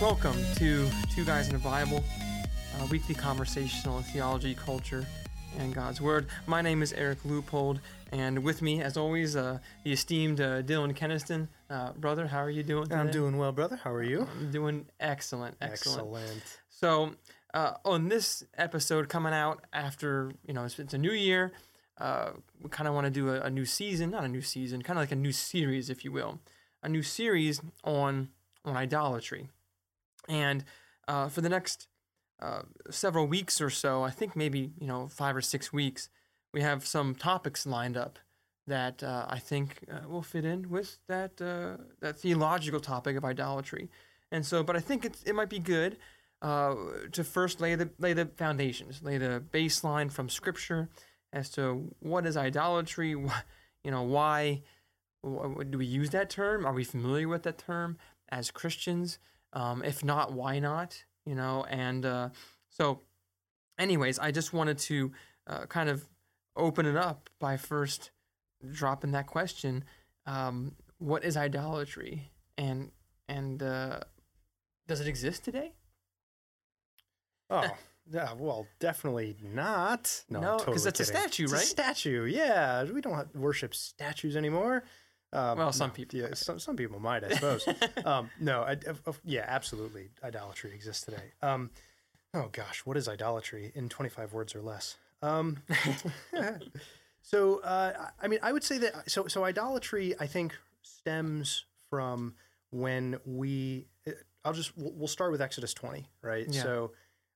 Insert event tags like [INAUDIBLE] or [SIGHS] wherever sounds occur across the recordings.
Welcome to Two Guys in the Bible, a weekly conversational theology, culture, and God's Word. My name is Eric Leupold, and with me, as always, uh, the esteemed uh, Dylan Keniston. Uh, brother, how are you doing today? I'm doing well, brother. How are you? I'm doing excellent, excellent. Excellent. So, uh, on this episode coming out after, you know, it's, it's a new year, uh, we kind of want to do a, a new season, not a new season, kind of like a new series, if you will, a new series on on idolatry. And uh, for the next uh, several weeks or so, I think maybe you know five or six weeks, we have some topics lined up that uh, I think uh, will fit in with that uh, that theological topic of idolatry. And so, but I think it's, it might be good uh, to first lay the lay the foundations, lay the baseline from Scripture as to what is idolatry. [LAUGHS] You know why wh- do we use that term? Are we familiar with that term as Christians? Um, if not, why not? You know, and uh, so, anyways, I just wanted to uh, kind of open it up by first dropping that question: um, What is idolatry, and and uh, does it exist today? Oh, yeah. Well, definitely not. No, No, I'm 'cause totally it's a kidding. statue, It's right? A statue. Yeah. We don't worship statues anymore. Um, Well, some people Yeah, might. some, some people might, I suppose. [LAUGHS] um, no, I, yeah, absolutely. Idolatry exists today. Um, oh gosh, what is idolatry in 25 words or less? Um, [LAUGHS] so, uh, I I mean, I would say that so. So, idolatry, I think, stems from when we. uh, I'll just we'll, we'll start with Exodus 20, right? Yeah. So,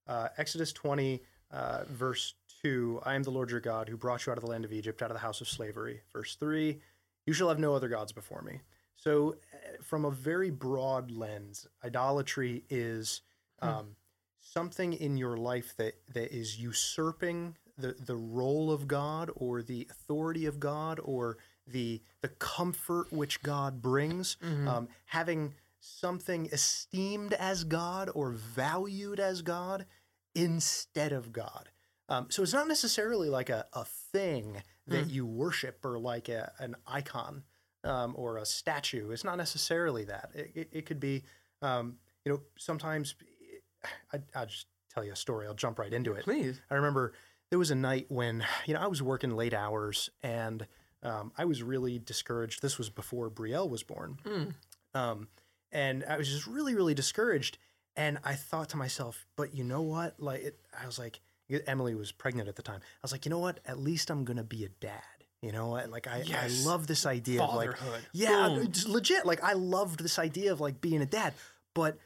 uh, Exodus 20, uh, verse two: I am the Lord your God who brought you out of the land of Egypt, out of the house of slavery. Verse three: You shall have no other gods before me. So, uh, from a very broad lens, idolatry is um, something in your life that that is usurping the the role of God or the authority of God or the the comfort which God brings. Um, having something esteemed as God or valued as God instead of God. Um, so it's not necessarily like a, a thing that you worship or like a, an icon um, or a statue. It's not necessarily that. It, it, it could be, um, you know, sometimes I, I'll just tell you a story. I'll jump right into it. Please. I remember there was a night when, you know, I was working late hours and um, I was really discouraged. This was before Brielle was born. Um, and I was just really, really discouraged. And I thought to myself, but you know what? Like, it, I was like, Emily was pregnant at the time. I was like, you know what? At least I'm going to be a dad. You know, and like I, Yes. I love this idea of like, Fatherhood. yeah, Boom. legit. Like I loved this idea of like being a dad. But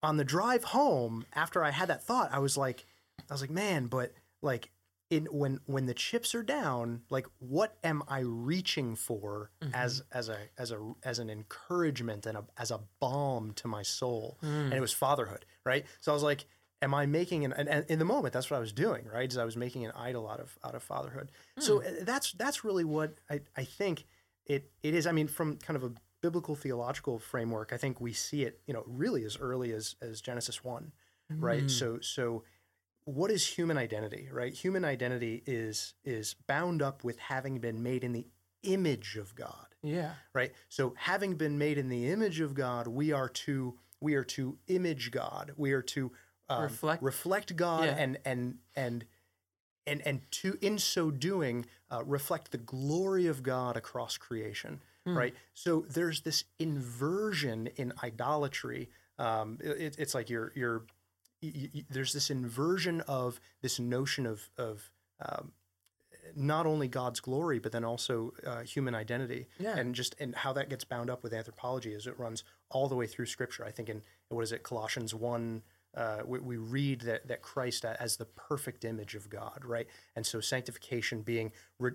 on the drive home, after I had that thought, I was like, I was like, man, but like in when when the chips are down, like what am I reaching for as mm-hmm. as a as a as an encouragement and a, as a balm to my soul? And mm. it was fatherhood, right? So I was like, am I making an and, and in the moment that's what I was doing, right? Is I was making an idol out of out of fatherhood. So uh, that's that's really what I I think it it is. I mean, from kind of a biblical theological framework, I think we see it, you know, really as early as as Genesis one, right? So so what is human identity, right? Human identity is is bound up with having been made in the image of God, Yeah. right? So having been made in the image of God, we are to we are to image God. We are to um, Reflect- reflect God Yeah. and and and and and to in so doing uh, reflect the glory of God across creation, right? So there's this inversion in idolatry. Um, it, it's like you're you're y- y- there's this inversion of this notion of of um, not only God's glory, but then also uh, human identity, Yeah. and just and how that gets bound up with anthropology as it runs all the way through Scripture. I think in what is it, Colossians one. Uh, we, we read that, that Christ as the perfect image of God, right? And so sanctification being re-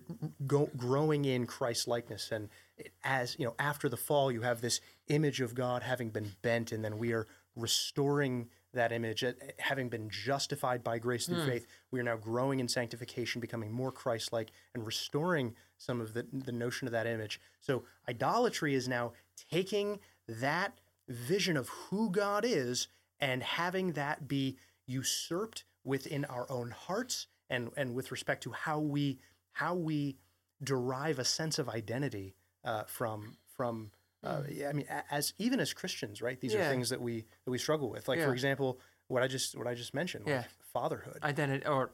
go, growing in Christ likeness, and it- as you know, after the fall, you have this image of God having been bent, and then we are restoring that image, uh, having been justified by grace through faith. We are now growing in sanctification, becoming more Christ-like, and restoring some of the the notion of that image. So idolatry is now taking that vision of who God is and having that be usurped within our own hearts and and with respect to how we how we derive a sense of identity uh, from from Uh, yeah, I mean, as even as Christians, right? These Hmm. Yeah. are things that we that we struggle with. Like for example, what I just what I just mentioned, like fatherhood. identity or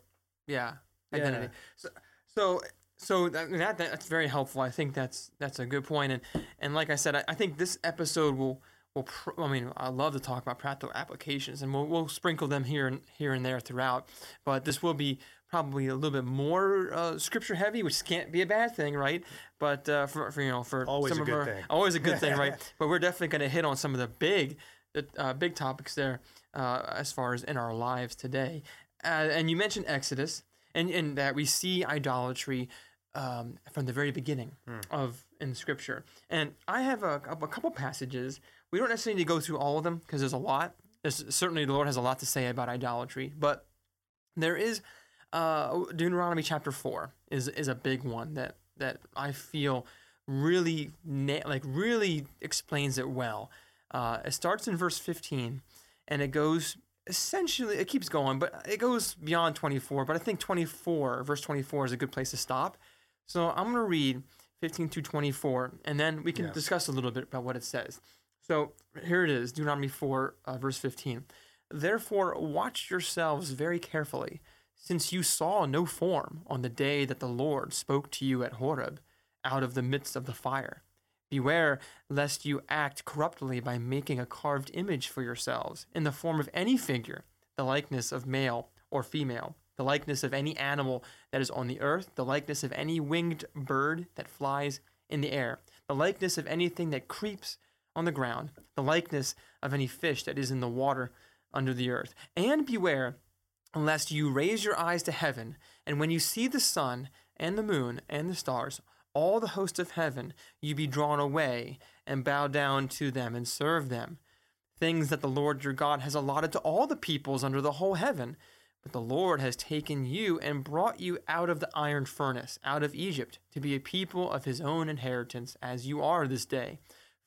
yeah identity Yeah. so so so that, that that's very helpful i think that's that's a good point and and like i said i, I think this episode will will pr- i mean i love to talk about practical applications and we'll, we'll sprinkle them here and here and there throughout but this will be probably a little bit more uh, scripture heavy which can't be a bad thing right but uh, for, for you know for Always some a of good our, thing. always a good thing right [LAUGHS] but we're definitely going to hit on some of the big the uh, big topics there uh, as far as in our lives today. Uh, and you mentioned Exodus, and, and that we see idolatry um, from the very beginning of in Scripture. And I have a, a couple passages. We don't necessarily need to go through all of them because there's a lot. There's, certainly, the Lord has a lot to say about idolatry, but there is uh, Deuteronomy chapter four is is a big one that that I feel really na- like really explains it well. Uh, it starts in verse 15 and it goes essentially it keeps going but it goes beyond 24 but i think 24 verse 24 is a good place to stop so i'm going to read 15 to 24 and then we can Yeah. discuss a little bit about what it says so here it is deuteronomy 4 uh, verse 15 therefore watch yourselves very carefully since you saw no form on the day that the lord spoke to you at horeb out of the midst of the fire. Beware lest you act corruptly by making a carved image for yourselves in the form of any figure, the likeness of male or female, the likeness of any animal that is on the earth, the likeness of any winged bird that flies in the air, the likeness of anything that creeps on the ground, the likeness of any fish that is in the water under the earth. And beware lest you raise your eyes to heaven, and when you see the sun and the moon and the stars, all the host of heaven, you be drawn away and bow down to them and serve them. Things that the Lord your God has allotted to all the peoples under the whole heaven. But the Lord has taken you and brought you out of the iron furnace, out of Egypt, to be a people of his own inheritance, as you are this day.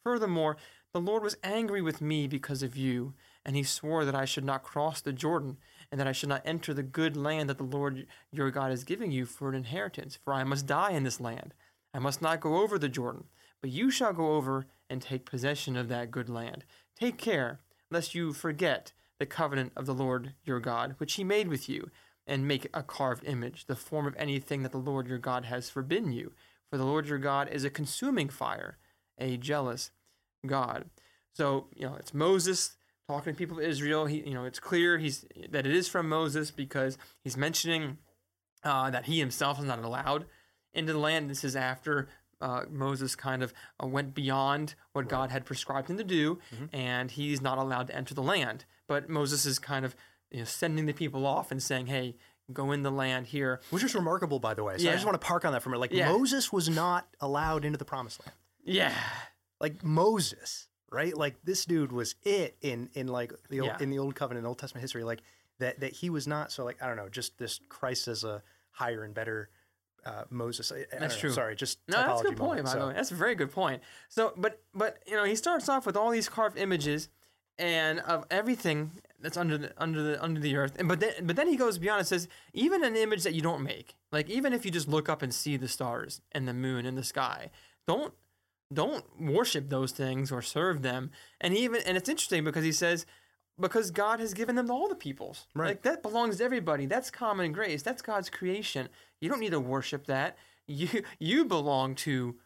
Furthermore, the Lord was angry with me because of you, and he swore that I should not cross the Jordan, and that I should not enter the good land that the Lord your God is giving you for an inheritance, for I must die in this land. I must not go over the Jordan, but you shall go over and take possession of that good land. Take care, lest you forget the covenant of the Lord your God, which he made with you, and make a carved image, the form of anything that the Lord your God has forbidden you. For the Lord your God is a consuming fire, a jealous God. So, you know, it's Moses talking to people of Israel. He, you know, it's clear he's that it is from Moses because he's mentioning uh, that he himself is not allowed into the land. This is after uh, Moses kind of uh, went beyond what God had prescribed him to do, and he's not allowed to enter the land. But Moses is kind of you know, sending the people off and saying, "Hey, go in the land here." Which is remarkable, by the way. So I just want to park on that for a minute. Like Yeah. Moses was not allowed into the promised land. Yeah, Like Moses, right? Like this dude was it in in like the old, Yeah. in the old covenant, Old Testament history. Like that that he was not. So like I don't know, just this Christ as a higher and better uh, Moses. I, I That's know, true. Sorry, just No, that's a good point, moment, by so. the way. That's a very good point. So, but but you know, he starts off with all these carved images and of everything that's under the under the under the earth. And but then but then he goes beyond and says, even an image that you don't make, like even if you just look up and see the stars and the moon and the sky, don't don't worship those things or serve them. And he even and it's interesting because he says because God has given them to all the peoples. Right. Like that belongs to everybody. That's common grace. That's God's creation. You don't need to worship that. [LAUGHS] You you belong to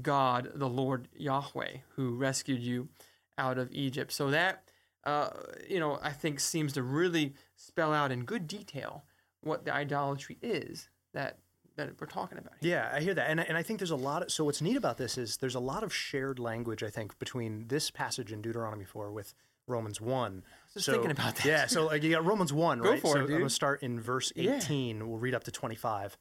God, the Lord Yahweh, who rescued you out of Egypt. So that uh, you know, I think seems to really spell out in good detail what the idolatry is that that we're talking about. Here. Yeah, I hear that, and I- and I think there's a lot. Of, so what's neat about this is there's a lot of shared language. I think between this passage in Deuteronomy four with Romans one. Just So- thinking about that. Yeah, so like you got Romans one, Go right? for so it, I'm gonna start in verse Yeah. 18. We'll read up to 25.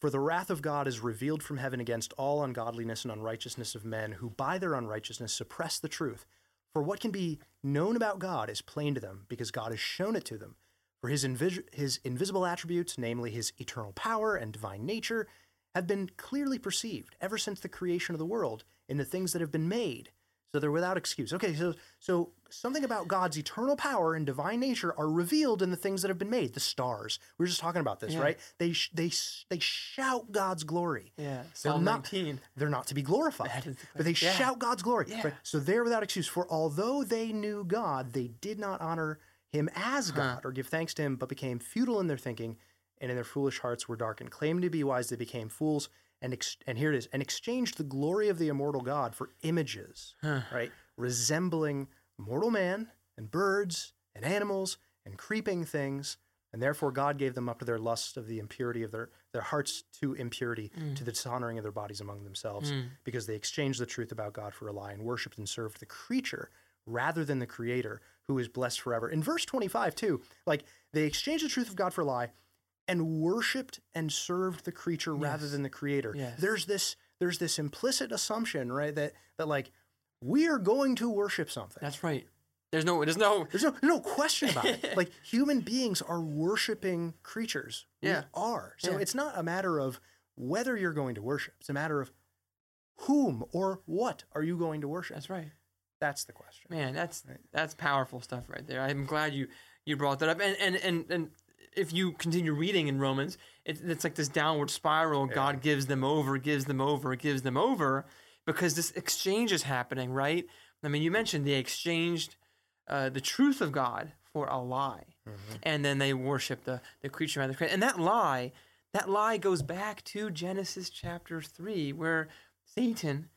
For the wrath of God is revealed from heaven against all ungodliness and unrighteousness of men who by their unrighteousness suppress the truth. For what can be known about God is plain to them, because God has shown it to them. For his, invis- his invisible attributes, namely his eternal power and divine nature, have been clearly perceived ever since the creation of the world in the things that have been made, So they're without excuse. Okay, so so something about God's eternal power and divine nature are revealed in the things that have been made. The stars. We were just talking about this, Yeah. right? They sh- they they shout God's glory. Yeah. They're Psalm not, 19. they're not to be glorified, the but they. Yeah. shout God's glory. Yeah. Right? So they're without excuse. For although they knew God, they did not honor Him as God or give thanks to Him, but became futile in their thinking, and in their foolish hearts were darkened. Claiming to be wise, they became fools. And, ex- and here it is, and exchanged the glory of the immortal God for images, right? Resembling mortal man and birds and animals and creeping things. And therefore God gave them up to their lust of the impurity of their, their hearts to impurity, hmm. to the dishonoring of their bodies among themselves, hmm. because they exchanged the truth about God for a lie and worshipped and served the creature rather than the creator who is blessed forever. In verse 25, too, like they exchanged the truth of God for a lie and worshipped and served the creature rather than the creator. Yes. There's this there's this implicit assumption, right, that that like we are going to worship something. That's right. There's no. There's no. There's no, no question about it. [LAUGHS] Like human beings are worshiping creatures. We Yeah. are. So Yeah. it's not a matter of whether you're going to worship. It's a matter of whom or what are you going to worship. That's right. That's the question. Man, that's Right. that's powerful stuff right there. I'm glad you you brought that up. And and and and if you continue reading in Romans, it's it's like this downward spiral. God gives them over, gives them over, gives them over, because this exchange is happening, right? I mean, you mentioned they exchanged uh, the truth of God for a lie, and then they worship the the creature creator. And that lie, that lie goes back to Genesis chapter three, where Satan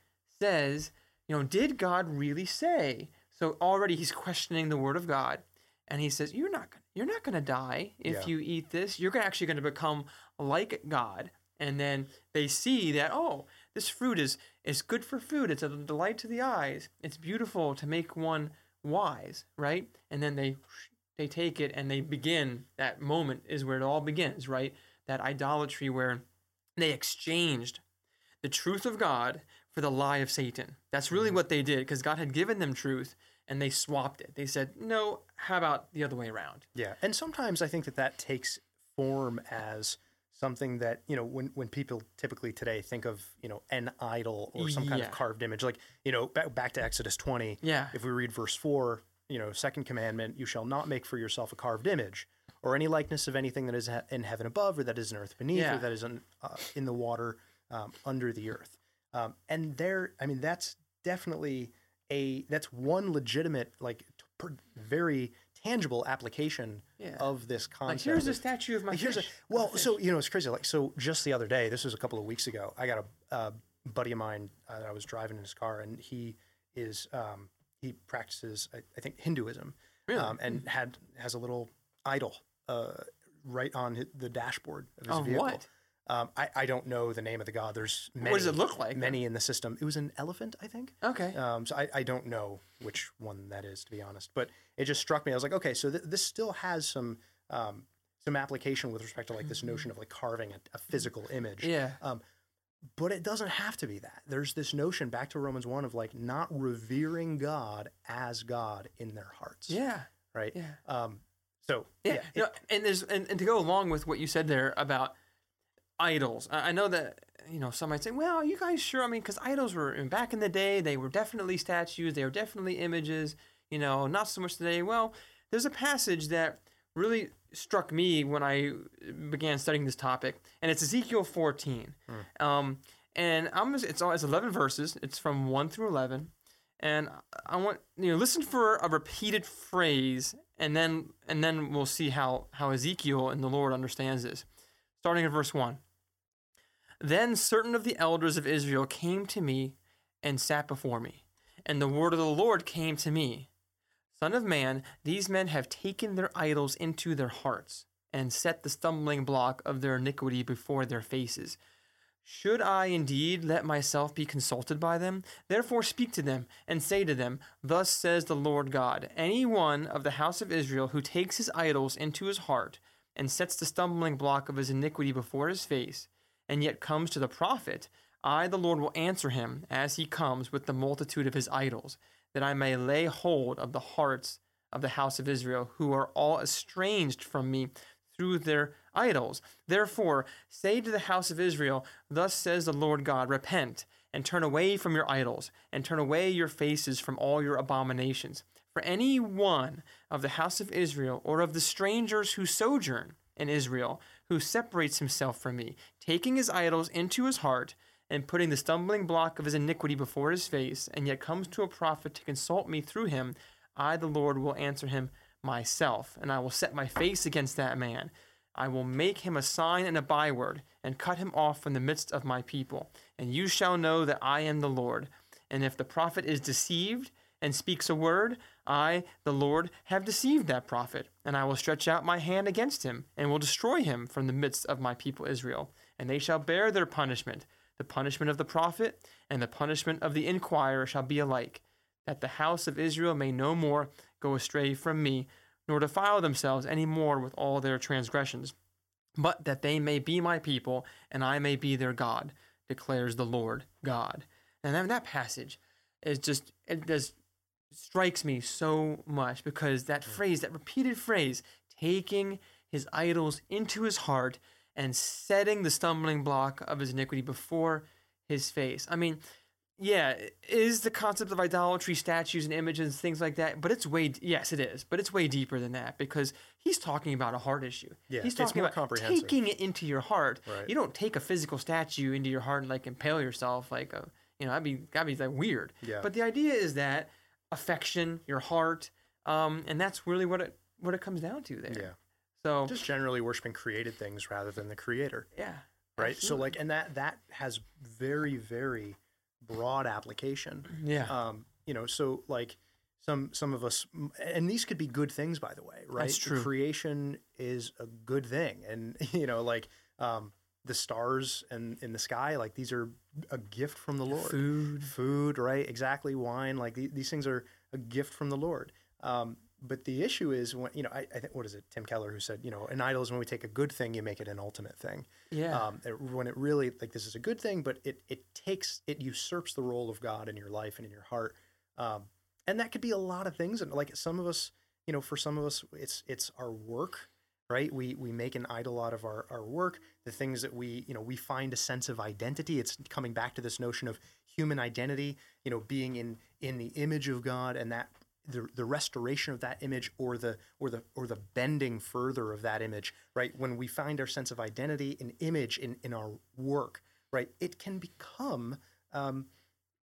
says, you know, did God really say? So already he's questioning the word of God, and he says, you're not gonna, you're not going to die if Yeah. you eat this. You're actually going to become like God. And then they see that oh, this fruit is is good for food. It's a delight to the eyes. It's beautiful to make one wise, right? And then they they take it and they begin. That moment is where it all begins, right? That idolatry where they exchanged the truth of God for the lie of Satan. That's really what they did because God had given them truth and they swapped it. They said, no, how about the other way around? Yeah, and sometimes I think that that takes form as something that you know when when people typically today think of you know an idol or some kind Yeah. of carved image, like you know back, back to Exodus twenty. Yeah. If we read verse four, you know, second commandment: you shall not make for yourself a carved image or any likeness of anything that is in heaven above, or that is in earth beneath, Yeah. or that is in, uh, in the water um, under the earth. Um, and there, I mean, that's definitely a that's one legitimate, like, t- per, very tangible application Yeah. of this Like, concept. here's a statue of my like, here's a, fish. well, so you know, it's crazy. Like, so just the other day, this was a couple of weeks ago. I got a, a buddy of mine uh, that I was driving in his car, and he is um, he practices, I, I think, Hinduism, Really? um, and had has a little idol uh, right on hi- the dashboard of his vehicle. what? Um, I, I don't know the name of the god. There's many, What does it look like? Many in the system. It was an elephant, I think. Okay. Um, so I, I don't know which one that is, to be honest. But it just struck me. I was like, okay, so th- this still has some um, some application with respect to like this notion of like carving a, a physical image. yeah. Um, but it doesn't have to be that. There's this notion back to Romans one of like not revering God as God in their hearts. Yeah. Right. Yeah. Um, so Yeah, yeah. you know, and there's and, and to go along with what you said there about idols. I, know that you know some might say, "Well, you guys sure?" I mean, because idols were back in the day, they were definitely statues, they were definitely images. You know, not so much today. Well, there's a passage that really struck me when I began studying this topic, and it's Ezekiel 14. Um, and I'm just, it's all it's 11 verses. It's from 1 through 11. And I want you know listen for a repeated phrase, and then and then we'll see how how Ezekiel and the Lord understands this. Starting at verse one. Then certain of the elders of Israel came to me and sat before me, and the word of the Lord came to me. Son of man, these men have taken their idols into their hearts, and set the stumbling block of their iniquity before their faces. Should I indeed let myself be consulted by them? Therefore speak to them, and say to them, Thus says the Lord God Any one of the house of Israel who takes his idols into his heart, and sets the stumbling block of his iniquity before his face, and yet comes to the prophet, I, the Lord, will answer him as he comes with the multitude of his idols, that I may lay hold of the hearts of the house of Israel, who are all estranged from me through their idols. Therefore, say to the house of Israel, Thus says the Lord God, Repent and turn away from your idols, and turn away your faces from all your abominations. For any one of the house of Israel, or of the strangers who sojourn in Israel, who separates himself from me, taking his idols into his heart, and putting the stumbling block of his iniquity before his face, and yet comes to a prophet to consult me through him, I, the Lord, will answer him myself, and I will set my face against that man. I will make him a sign and a byword, and cut him off from the midst of my people. And you shall know that I am the Lord. And if the prophet is deceived and speaks a word, I, the Lord, have deceived that prophet, and I will stretch out my hand against him, and will destroy him from the midst of my people Israel. And they shall bear their punishment. The punishment of the prophet and the punishment of the inquirer shall be alike, that the house of Israel may no more go astray from me, nor defile themselves any more with all their transgressions, but that they may be my people, and I may be their God, declares the Lord God. And then that passage is just it just strikes me so much because that phrase, that repeated phrase, taking his idols into his heart and setting the stumbling block of his iniquity before his face. I mean, yeah, is the concept of idolatry, statues and images, things like that. But it's way yes, it is. But it's way deeper than that because he's talking about a heart issue. Yeah, he's talking about taking it into your heart. Right. You don't take a physical statue into your heart and like impale yourself like a you know that'd be that'd be like weird. Yeah. But the idea is that affection, your heart, um, and that's really what it what it comes down to there. Yeah. So Just generally worshiping created things rather than the creator. yeah. Right. So like and that that has very, very broad application. yeah. Um, you know, so like some some of us and these could be good things by the way, right? That's true. Creation is a good thing. And [LAUGHS] you know, like um the stars and in the sky, like these are a gift from the Lord. Food. food, right? Exactly, wine. Like the, these things are a gift from the Lord. Um, but the issue is when you know, I, I think what is it, Tim Keller, who said, you know, an idol is when we take a good thing, you make it an ultimate thing. Yeah. Um, it, when it really like this is a good thing, but it it takes it usurps the role of God in your life and in your heart. Um, and that could be a lot of things. And like some of us, you know, for some of us, it's it's our work, right? We we make an idol out of our, our work, the things that we, you know, we find a sense of identity. It's coming back to this notion of human identity, you know, being in in the image of God and that the, the restoration of that image or the or the or the bending further of that image, right? When we find our sense of identity and image in, in our work, right, it can become um,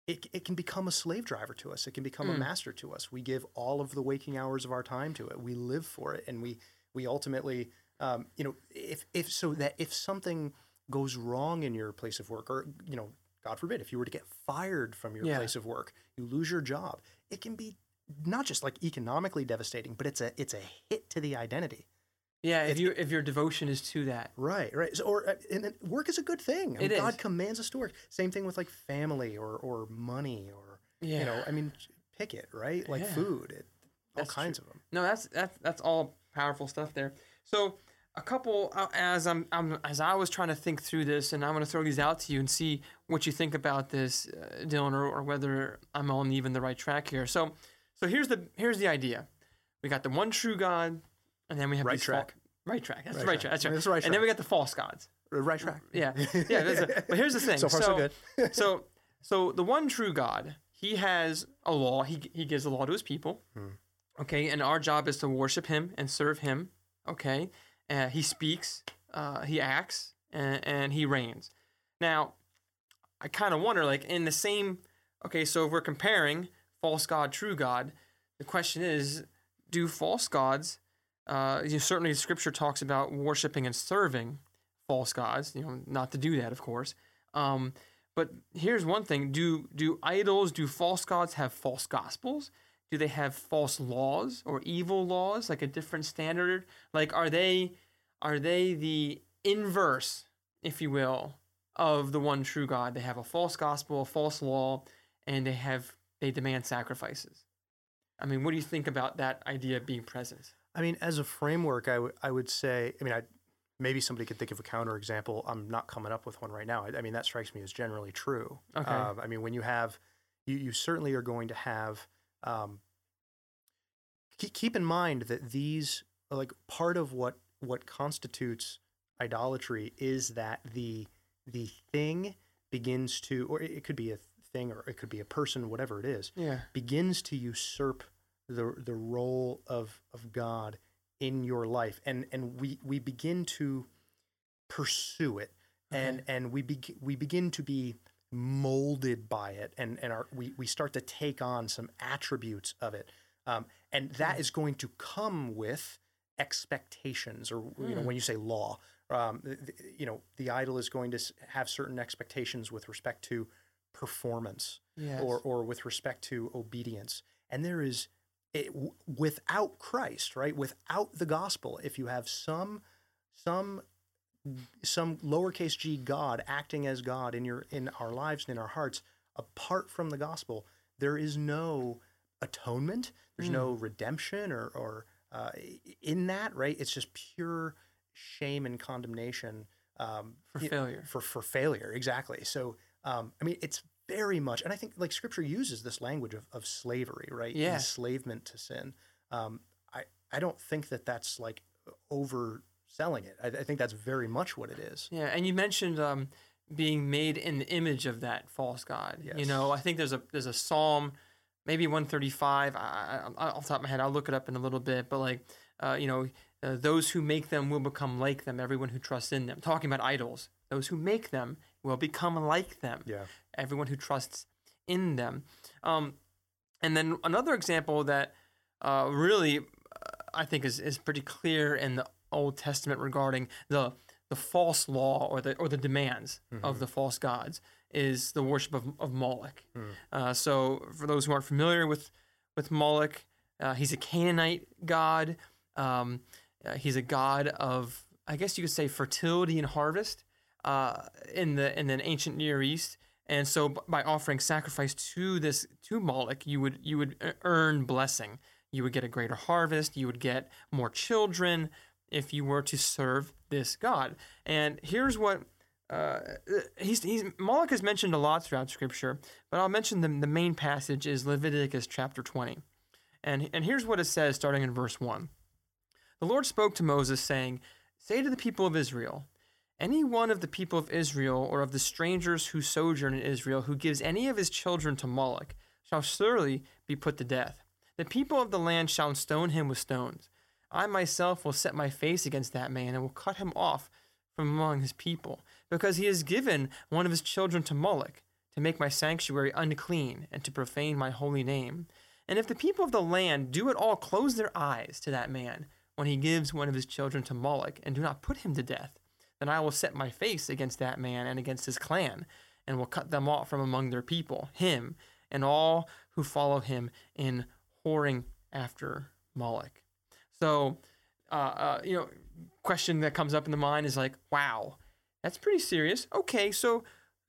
it, it can become a slave driver to us. It can become a master to us. We give all of the waking hours of our time to it. We live for it, and we we ultimately, um, you know, if if so that if something goes wrong in your place of work, or you know, God forbid, if you were to get fired from your Yeah. place of work, you lose your job, it can be not just like economically devastating, but it's a it's a hit to the identity. yeah. If you if your devotion is to that. Right, right. So, or uh, and work is a good thing. I It mean, God commands us to work. Same thing with like family or or money or Yeah. you know. I mean, pick it right, like Yeah. food, it, all That's kinds of them. No, that's that's that's all powerful stuff there. So a couple uh, as I'm, I'm as I was trying to think through this, and I'm going to throw these out to you and see what you think about this, uh, Dylan, or, or whether I'm on even the right track here. So so here's the here's the idea. We got the one true God, and then we have Right track. right track. That's Right the right track. track. That's right. That's right And then we got the false gods. Right track. Yeah, [LAUGHS] yeah. That's a, but here's the thing. So far, so good. [LAUGHS] so so the one true God, he has a law. He he gives a law to his people. Hmm. Okay, and our job is to worship him and serve him. Okay, uh, he speaks, uh, he acts, and, and he reigns. Now, I kind of wonder, like in the same. Okay, so if we're comparing false God, true God, the question is, do false gods? Uh, you know, certainly, Scripture talks about worshiping and serving false gods. You know, not to do that, of course. Um, but here's one thing: do do idols, do false gods have false gospels? Do they have false laws or evil laws, like a different standard? Like, are they are they the inverse, if you will, of the one true God? They have a false gospel, a false law, and they have they demand sacrifices. I mean, what do you think about that idea of being present? I mean, as a framework, I would I would say. I mean, I maybe somebody could think of a counterexample. I'm not coming up with one right now. I, I mean, that strikes me as generally true. Okay. Um, I mean, when you have, you you certainly are going to have. Um, keep, keep in mind that these like part of what what constitutes idolatry is that the the thing begins to or it could be a thing, or it could be a person, whatever it is, Yeah. begins to usurp the the role of of God in your life, and and we we begin to pursue it, and and we begin we begin to be molded by it, and and our, we we start to take on some attributes of it, um, and that is going to come with expectations, or you know when you say law, um, th- th- you know the idol is going to have certain expectations with respect to performance Yes. or or with respect to obedience. And there is it, without Christ, right? Without the gospel, if you have some some some lowercase g God acting as God in your in our lives and in our hearts, apart from the gospel, there is no atonement. There's no redemption or or uh, in that, right? It's just pure shame and condemnation um, For failure. For for failure, exactly. So um, I mean, it's very much, and I think like Scripture uses this language of, of slavery, right? Yeah. Enslavement to sin. Um, I I don't think that that's like overselling it. I, I think that's very much what it is. Yeah, and you mentioned um, being made in the image of that false god. You know, I think there's a there's a psalm, maybe 135. I, I, I- off the top of my head, I'll look it up in a little bit. But like, uh, you know, uh, those who make them will become like them. Everyone who trusts in them. Talking about idols, those who make them will become like them. Yeah. Everyone who trusts in them. Um, and then another example that uh, really uh, I think is, is pretty clear in the Old Testament regarding the the false law or the or the demands of the false gods is the worship of, of Moloch. Uh, so for those who aren't familiar with with Moloch, uh, he's a Canaanite god. Um, uh, he's a god of I guess you could say fertility and harvest uh, in the in the ancient Near East. And so, by offering sacrifice to this to Moloch, you would you would e- earn blessing. You would get a greater harvest. You would get more children if you were to serve this god. And here's what uh, he's, he's Moloch is mentioned a lot throughout Scripture, but I'll mention the the main passage is Leviticus chapter twenty, and and here's what it says starting in verse one. The Lord spoke to Moses, saying, Say to the people of Israel, any one of the people of Israel or of the strangers who sojourn in Israel who gives any of his children to Moloch shall surely be put to death. The people of the land shall stone him with stones. I myself will set my face against that man and will cut him off from among his people, because he has given one of his children to Moloch to make my sanctuary unclean and to profane my holy name. And if the people of the land do at all close their eyes to that man when he gives one of his children to Moloch and do not put him to death, then I will set my face against that man and against his clan, and will cut them off from among their people, him and all who follow him in whoring after Moloch. So, uh, uh, you know, question that comes up in the mind is like, wow, that's pretty serious. Okay, so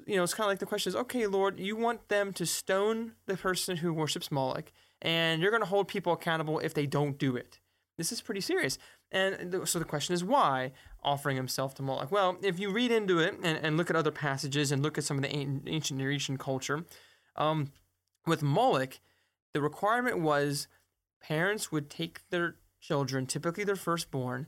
you know, it's kind of like the question is, okay, Lord, you want them to stone the person who worships Moloch, and you're going to hold people accountable if they don't do it. This is pretty serious. And th- so the question is, why offering himself to Moloch? Well, if you read into it and, and look at other passages and look at some of the an- ancient Near Eastern culture, um, with Moloch, the requirement was parents would take their children, typically their firstborn,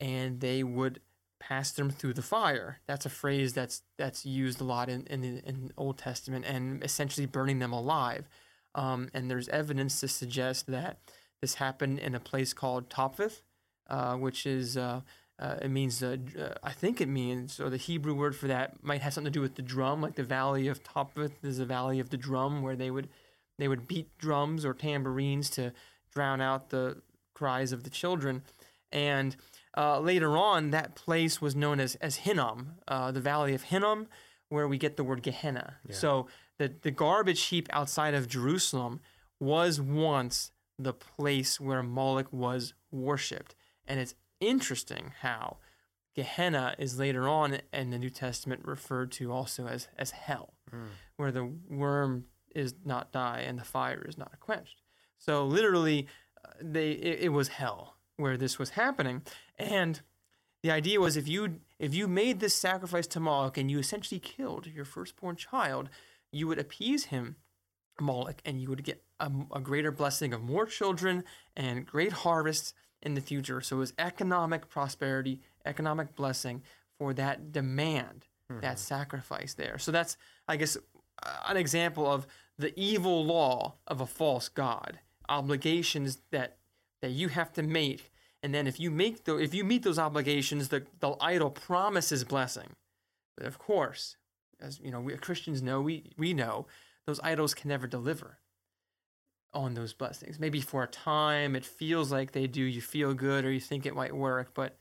and they would pass them through the fire. That's a phrase that's that's used a lot in in the, in Old Testament, and essentially burning them alive. Um, and there's evidence to suggest that this happened in a place called Topheth, uh, which is uh, uh, it means uh, I think it means or the Hebrew word for that might have something to do with the drum, like the valley of Topheth is the valley of the drum where they would they would beat drums or tambourines to drown out the cries of the children, and uh, later on that place was known as as Hinnom, uh, the valley of Hinnom, where we get the word Gehenna. So the the garbage heap outside of Jerusalem was once the place where Moloch was worshipped, and it's interesting how Gehenna is later on in the New Testament referred to also as as hell, where the worm is not die and the fire is not quenched. So literally, they it, it was hell where this was happening, and the idea was if you if you made this sacrifice to Moloch and you essentially killed your firstborn child, you would appease him, Moloch, and you would get a, a greater blessing of more children and great harvests in the future. So it was economic prosperity, economic blessing for that demand, that mm-hmm. sacrifice there. So that's I guess an example of the evil law of a false god, obligations that that you have to make, and then if you make the if you meet those obligations, the the idol promises blessing. But of course, as you know, we Christians know, we we know those idols can never deliver on those blessings. Maybe for a time it feels like they do, you feel good or you think it might work, but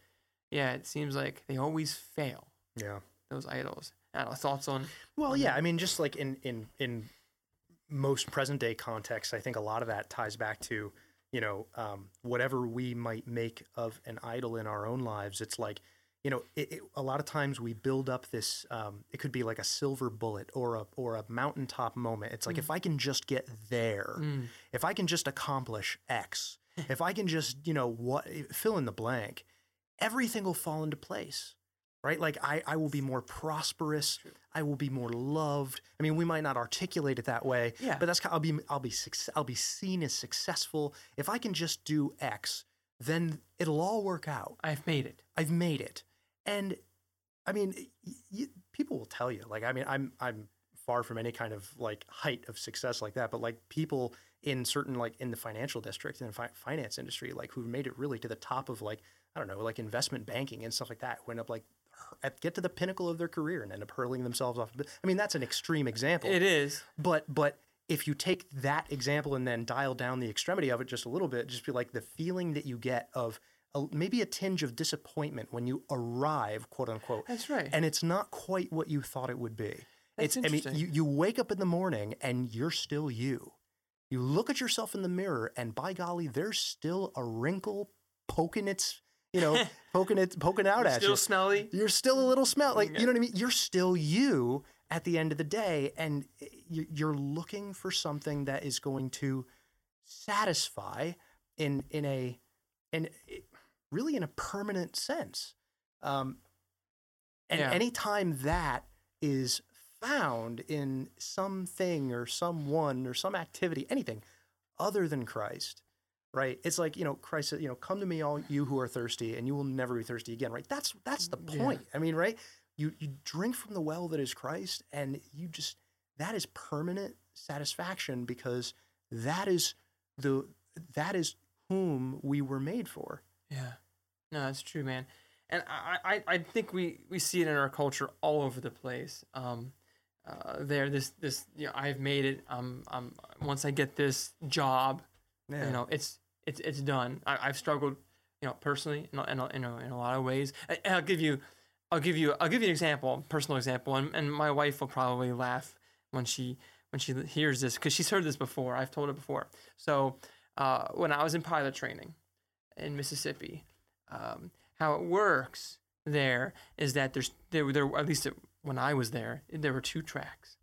yeah, it seems like they always fail. Yeah. Those idols. I don't know, thoughts on Well, yeah, I mean, just like in in in most present day context, I think a lot of that ties back to you know um, whatever we might make of an idol in our own lives. It's like you know, it, it, a lot of times we build up this. Um, it could be like a silver bullet or a or a mountaintop moment. It's like if I can just get there, if I can just accomplish X, [LAUGHS] if I can just you know what fill in the blank, everything will fall into place right? Like I, I will be more prosperous. I will be more loved. I mean, we might not articulate it that way, Yeah. but that's kind I'll be I'll be I'll be seen as successful if I can just do X. Then it'll all work out. I've made it. I've made it, and I mean, y- y- people will tell you. Like, I mean, I'm I'm far from any kind of like height of success like that, but like people in certain like in the financial district in the fi- finance industry, like who've made it really to the top of like I don't know, like investment banking and stuff like that, who end up like at, get to the pinnacle of their career and end up hurling themselves off. I mean, that's an extreme example. It is. But but if you take that example and then dial down the extremity of it just a little bit, just be like the feeling that you get of a, maybe a tinge of disappointment when you arrive, quote unquote. That's right. And it's not quite what you thought it would be. That's it's I mean, you, you wake up in the morning and you're still you. You look at yourself in the mirror and by golly, there's still a wrinkle poking its, you know, [LAUGHS] poking it poking out at Still you smelly. you're still a little smell like you know what I mean. You're still you at the end of the day, and you- you're looking for something that is going to satisfy in in a in really in a permanent sense. Um, and Yeah. anytime that is found in something or someone or some activity, anything other than Christ, right? It's like you know, Christ said, you know, come to me, all you who are thirsty, and you will never be thirsty again, right? That's that's the Yeah. point. I mean, right? You you drink from the well that is Christ, and you just that is permanent satisfaction because that is the that is whom we were made for. Yeah. No, that's true, man. And I, I, I think we, we see it in our culture all over the place. Um, uh, there, this, this, you know, I've made it. Um, um, once I get this job, Yeah. you know, it's, it's, it's done. I, I've struggled, you know, personally in, a- in, a, in, a, in a lot of ways. I, I'll give you, I'll give you, I'll give you an example, personal example, and, and my wife will probably laugh when she, when she hears this because she's heard this before. I've told her before. So, uh, when I was in pilot training in Mississippi, um, how it works there is that there's there there at least when I was there there were two tracks.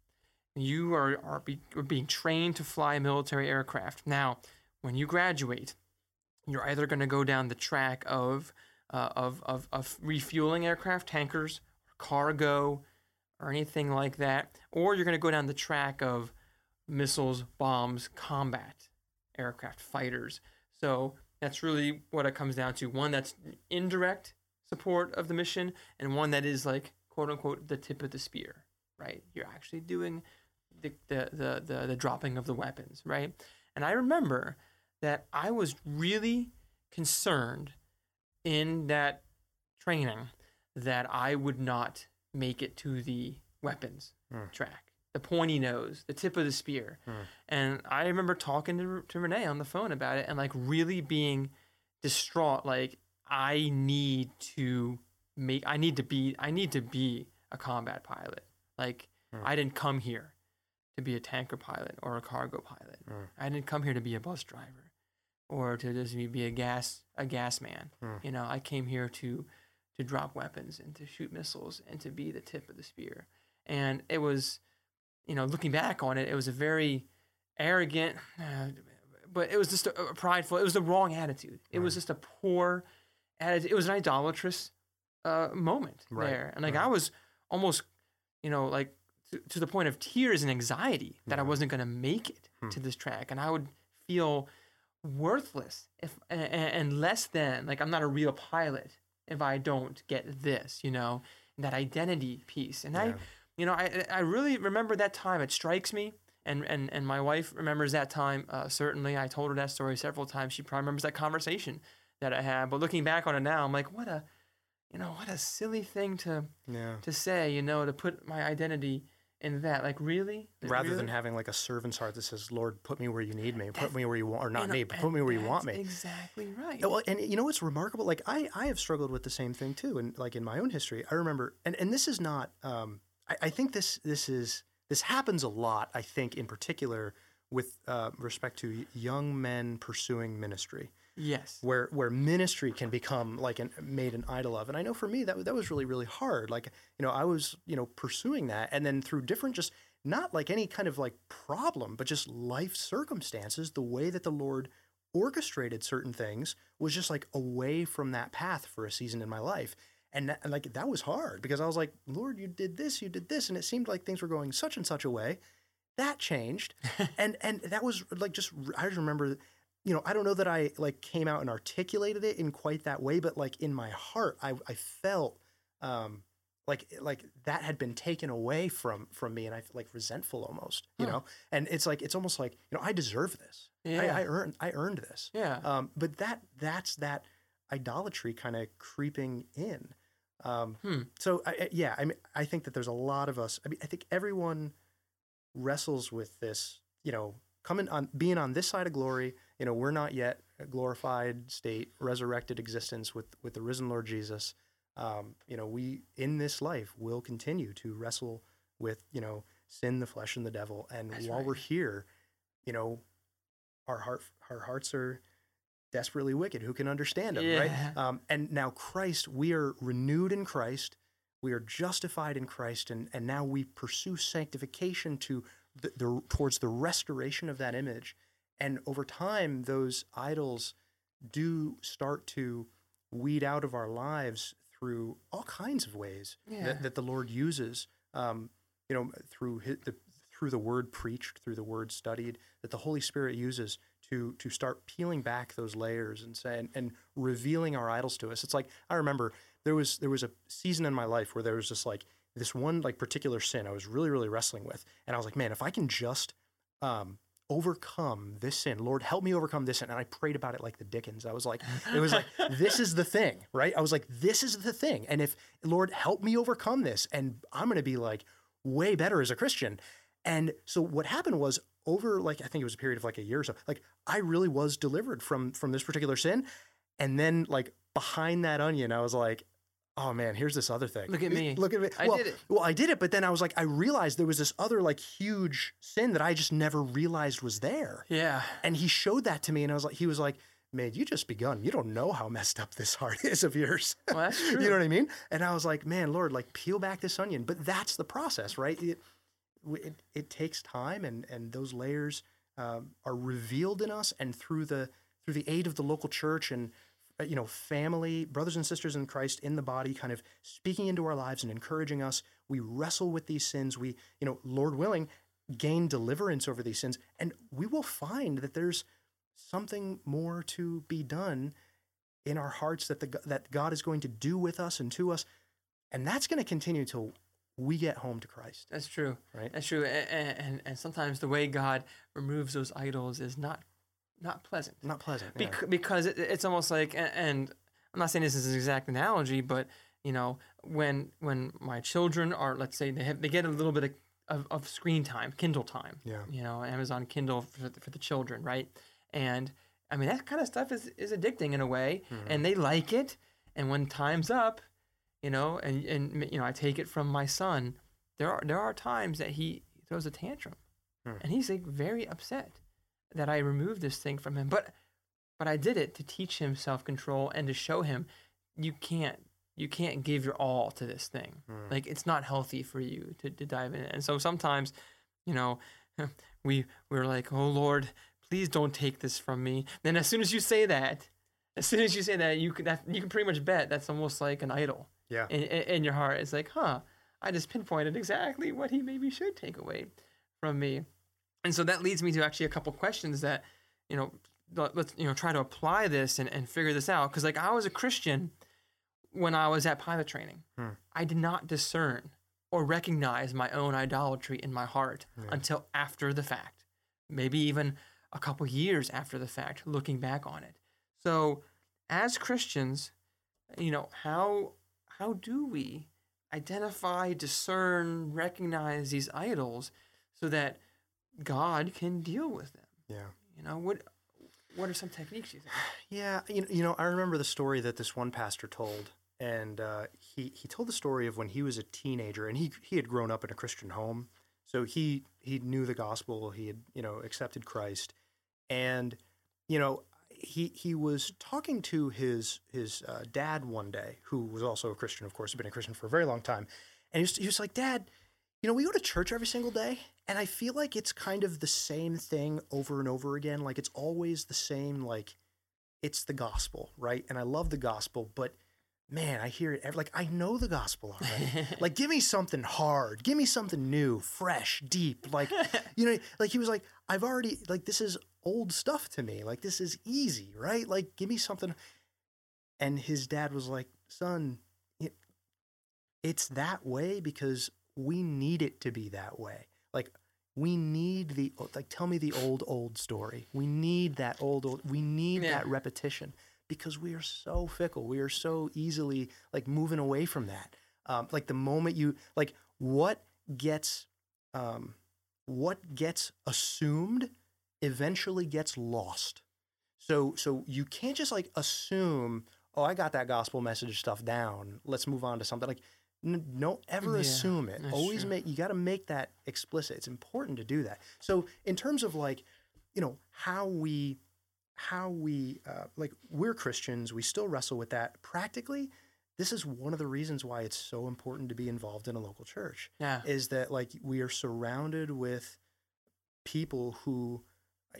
You are are, be, are being trained to fly military aircraft. Now, when you graduate, you're either going to go down the track of uh, of, of of refueling aircraft, tankers, cargo, or anything like that, or you're going to go down the track of missiles, bombs, combat aircraft, fighters. So that's really what it comes down to. One that's indirect support of the mission, and one that is like quote unquote the tip of the spear, right? You're actually doing the the the the, the dropping of the weapons, right? And I remember that I was really concerned in that training that I would not make it to the weapons hmm. track, the pointy nose, the tip of the spear. Hmm. And I remember talking to, to Renee on the phone about it and like really being distraught. Like, I need to make, I need to be, I need to be a combat pilot. Like, hmm. I didn't come here to be a tanker pilot or a cargo pilot. I didn't come here to be a bus driver or to just be- a gas a gas man. You know, I came here to to drop weapons and to shoot missiles and to be the tip of the spear. And it was, you know, looking back on it, it was a very arrogant, uh, [SIGHS] but it was just a, a prideful. It was the wrong attitude. It was just a poor attitude. It was an idolatrous uh, moment Right, there, and like right. I was almost, you know, like to, to the point of tears and anxiety that I wasn't going to make it Hmm. to this track, and I would feel worthless if and, less than like I'm not a real pilot if I don't get this, you know, that identity piece. And I, you know, I I really remember that time. It strikes me, and and and my wife remembers that time. Uh, certainly, I told her that story several times. She probably remembers that conversation that I had. But looking back on it now, I'm like, what a, you know, what a silly thing to Yeah. to say. You know, to put my identity in that. Like, really? Rather than having like a servant's heart that says, "Lord, put me where you need me, put That's- me where you want, or not And- me, but put me where you want me." Exactly right. Well, and you know what's remarkable? Like I, I have struggled with the same thing too, and like in my own history, I remember, and, and this is not. Um, I, I think this this is this happens a lot. I think in particular with uh, respect to young men pursuing ministry, yes. where where ministry can become like an made an idol of. And I know for me that that was really really hard. Like you know I was you know pursuing that, and then through different just not like any kind of like problem, but just life circumstances, the way that the Lord orchestrated certain things was just like away from that path for a season in my life. And, that, and like that was hard because I was like, Lord, you did this, you did this, and it seemed like things were going such and such a way. That changed, [LAUGHS] and and that was like just I just remember, you know, I don't know that I like came out and articulated it in quite that way, but like in my heart, I I felt um like like that had been taken away from from me, and I felt like resentful almost, you Huh. know. And it's like it's almost like you know I deserve this. Yeah. I, I earned I earned this. yeah. Um, but that that's that idolatry kind of creeping in. Um, Hmm. So I- yeah, I mean, I think that there's a lot of us. I mean, I think everyone wrestles with this. You know, coming on being on this side of glory. You know, we're not yet a glorified state, resurrected existence with with the risen Lord Jesus. Um, you know, we in this life will continue to wrestle with you know sin, the flesh, and the devil. And That's while right. we're here, you know, our heart our hearts are desperately wicked. Who can understand them, Yeah. right? Um, and now Christ, we are renewed in Christ. We are justified in Christ, and, and now we pursue sanctification to the, the towards the restoration of that image. And over time, those idols do start to weed out of our lives through all kinds of ways Yeah. that, that the Lord uses. Um, you know, through his, the through the word preached, through the word studied, that the Holy Spirit uses to to start peeling back those layers and saying and revealing our idols to us. It's like I remember there was there was a season in my life where there was just like this one like particular sin I was really really wrestling with, and I was like, man, if I can just um, overcome this sin, Lord, help me overcome this sin. And I prayed about it like the Dickens. I was like, it was like [LAUGHS] this is the thing, right? I was like, this is the thing, and if Lord help me overcome this, and I'm going to be like way better as a Christian. And so what happened was over like I think it was a period of like a year or so, like I really was delivered from from this particular sin. And then like behind that onion, I was like, oh man, here's this other thing. Look at me. Look at me. I well, did it. Well, I did it, but then I was like, I realized there was this other like huge sin that I just never realized was there. yeah. And he showed that to me, and I was like, he was like, man, you just begun. You don't know how messed up this [LAUGHS] heart is of yours. Well, that's [LAUGHS] true. you know what I mean? And I was like, man, Lord, like peel back this onion. But that's the process, right? It it, it takes time, and and those layers um, are revealed in us, and through the through the aid of the local church and Uh, you know family, brothers and sisters in Christ in the body, kind of speaking into our lives and encouraging us. We wrestle with these sins. We you know, Lord willing, gain deliverance over these sins, and we will find that there's something more to be done in our hearts that the that God is going to do with us and to us, and that's going to continue till we get home to Christ. That's true. Right. That's true. And, and and sometimes the way God removes those idols is not not pleasant. Not pleasant. yeah. Because it, it's almost like and, I'm not saying this is an exact analogy, but you know when when my children are let's say they have they get a little bit of, of, of screen time, Kindle time. Yeah. You know, Amazon Kindle for the, for the children, right? And I mean that kind of stuff is is addicting in a way, and they like it. And when time's up, you know, and and you know I take it from my son. There are there are times that he throws a tantrum, Hmm. and he's like very upset that I removed this thing from him. But but I did it to teach him self control and to show him you can't you can't give your all to this thing. Hmm. Like it's not healthy for you to, to dive in. And so sometimes, you know, [LAUGHS] we we're like, oh Lord, please don't take this from me. Then as soon as you say that, as soon as you say that, you can that, you can pretty much bet that's almost like an idol yeah. in, in, in your heart. It's like, huh, I just pinpointed exactly what he maybe should take away from me. And so that leads me to actually a couple questions that, you know, let- let's, you know, try to apply this and, and figure this out. Cause like I was a Christian when I was at pilot training. Hmm. I did not discern or recognize my own idolatry in my heart until after the fact, maybe even a couple years after the fact, looking back on it. So, as Christians, you know how how do we identify, discern, recognize these idols so that God can deal with them? Yeah. You know what? What are some techniques you think? [SIGHS] Yeah, you know, you know, I remember the story that this one pastor told, and uh, he he told the story of when he was a teenager, and he he had grown up in a Christian home, so he he knew the gospel, he had you know accepted Christ, and you know he he was talking to his his uh, dad one day, who was also a Christian, of course, had been a Christian for a very long time, and he was, he was like, Dad, you know, we go to church every single day, and I feel like it's kind of the same thing over and over again. Like it's always the same, like it's the gospel, right? And I love the gospel, but man, I hear it every, like I know the gospel already. [LAUGHS] like give me something hard, give me something new, fresh, deep. Like [LAUGHS] you know, like he was like, I've already like this is old stuff to me. Like this is easy, right? Like give me something. And his dad was like, son, it, it's that way because we need it to be that way. Like we need the like tell me the old old story. We need that old old we need Yeah. that repetition because we are so fickle. We are so easily like moving away from that. Um, like the moment you like what gets um, what gets assumed eventually gets lost. So so you can't just like assume, oh, I got that gospel message stuff down. Let's move on to something like n- don't ever Yeah, assume it. Always true. make you got to make that explicit. It's important to do that. So in terms of like, you know, how we how we uh, like we're Christians, we still wrestle with that practically. This is one of the reasons why it's so important to be involved in a local church Yeah. is that like we are surrounded with people who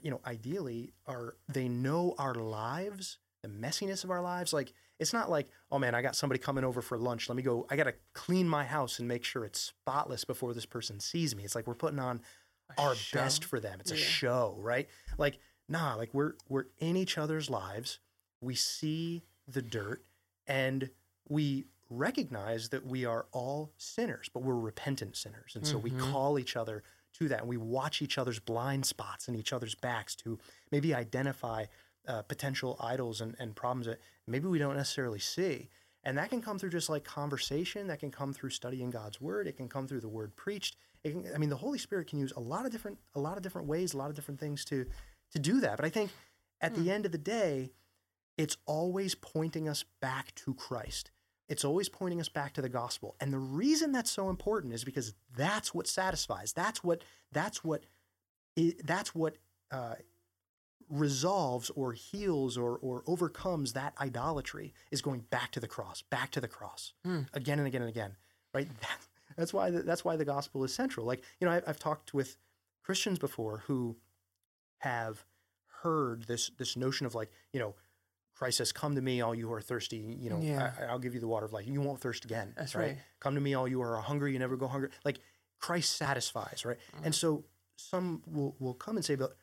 you know ideally are they know our lives the messiness of our lives like it's not like oh man i got somebody coming over for lunch. Let me go i gotta clean my house and make sure it's spotless before this person sees me. It's like we're putting on A our show. best for them. It's a show right? Like nah like we're we're in each other's lives. We see the dirt and we recognize that we are all sinners but we're repentant sinners. And so we Mhm. call each other to that and we watch each other's blind spots and each other's backs to maybe identify uh, potential idols and, and problems that maybe we don't necessarily see. And that can come through just like conversation that can come through studying god's word it can come through the word preached. It can, i mean the holy spirit can use a lot of different a lot of different ways a lot of different things to to do that. But i think at the end of the day it's always pointing us back to christ. It's always pointing us back to the gospel. And the reason that's so important is because that's what satisfies. That's what that's what that's what uh, resolves or heals or or overcomes that idolatry is going back to the cross back to the cross Hmm. again and again and again right [LAUGHS] that, that's why the, that's why the gospel is central like you know I, i've talked with christians before who have heard this this notion of like you know Christ says, "Come to me, all you who are thirsty. You know, Yeah. I, I'll give you the water of life. You won't thirst again. That's right. Come to me, all you who are hungry. You never go hungry. Like Christ satisfies, right? And so some will will come and say, "But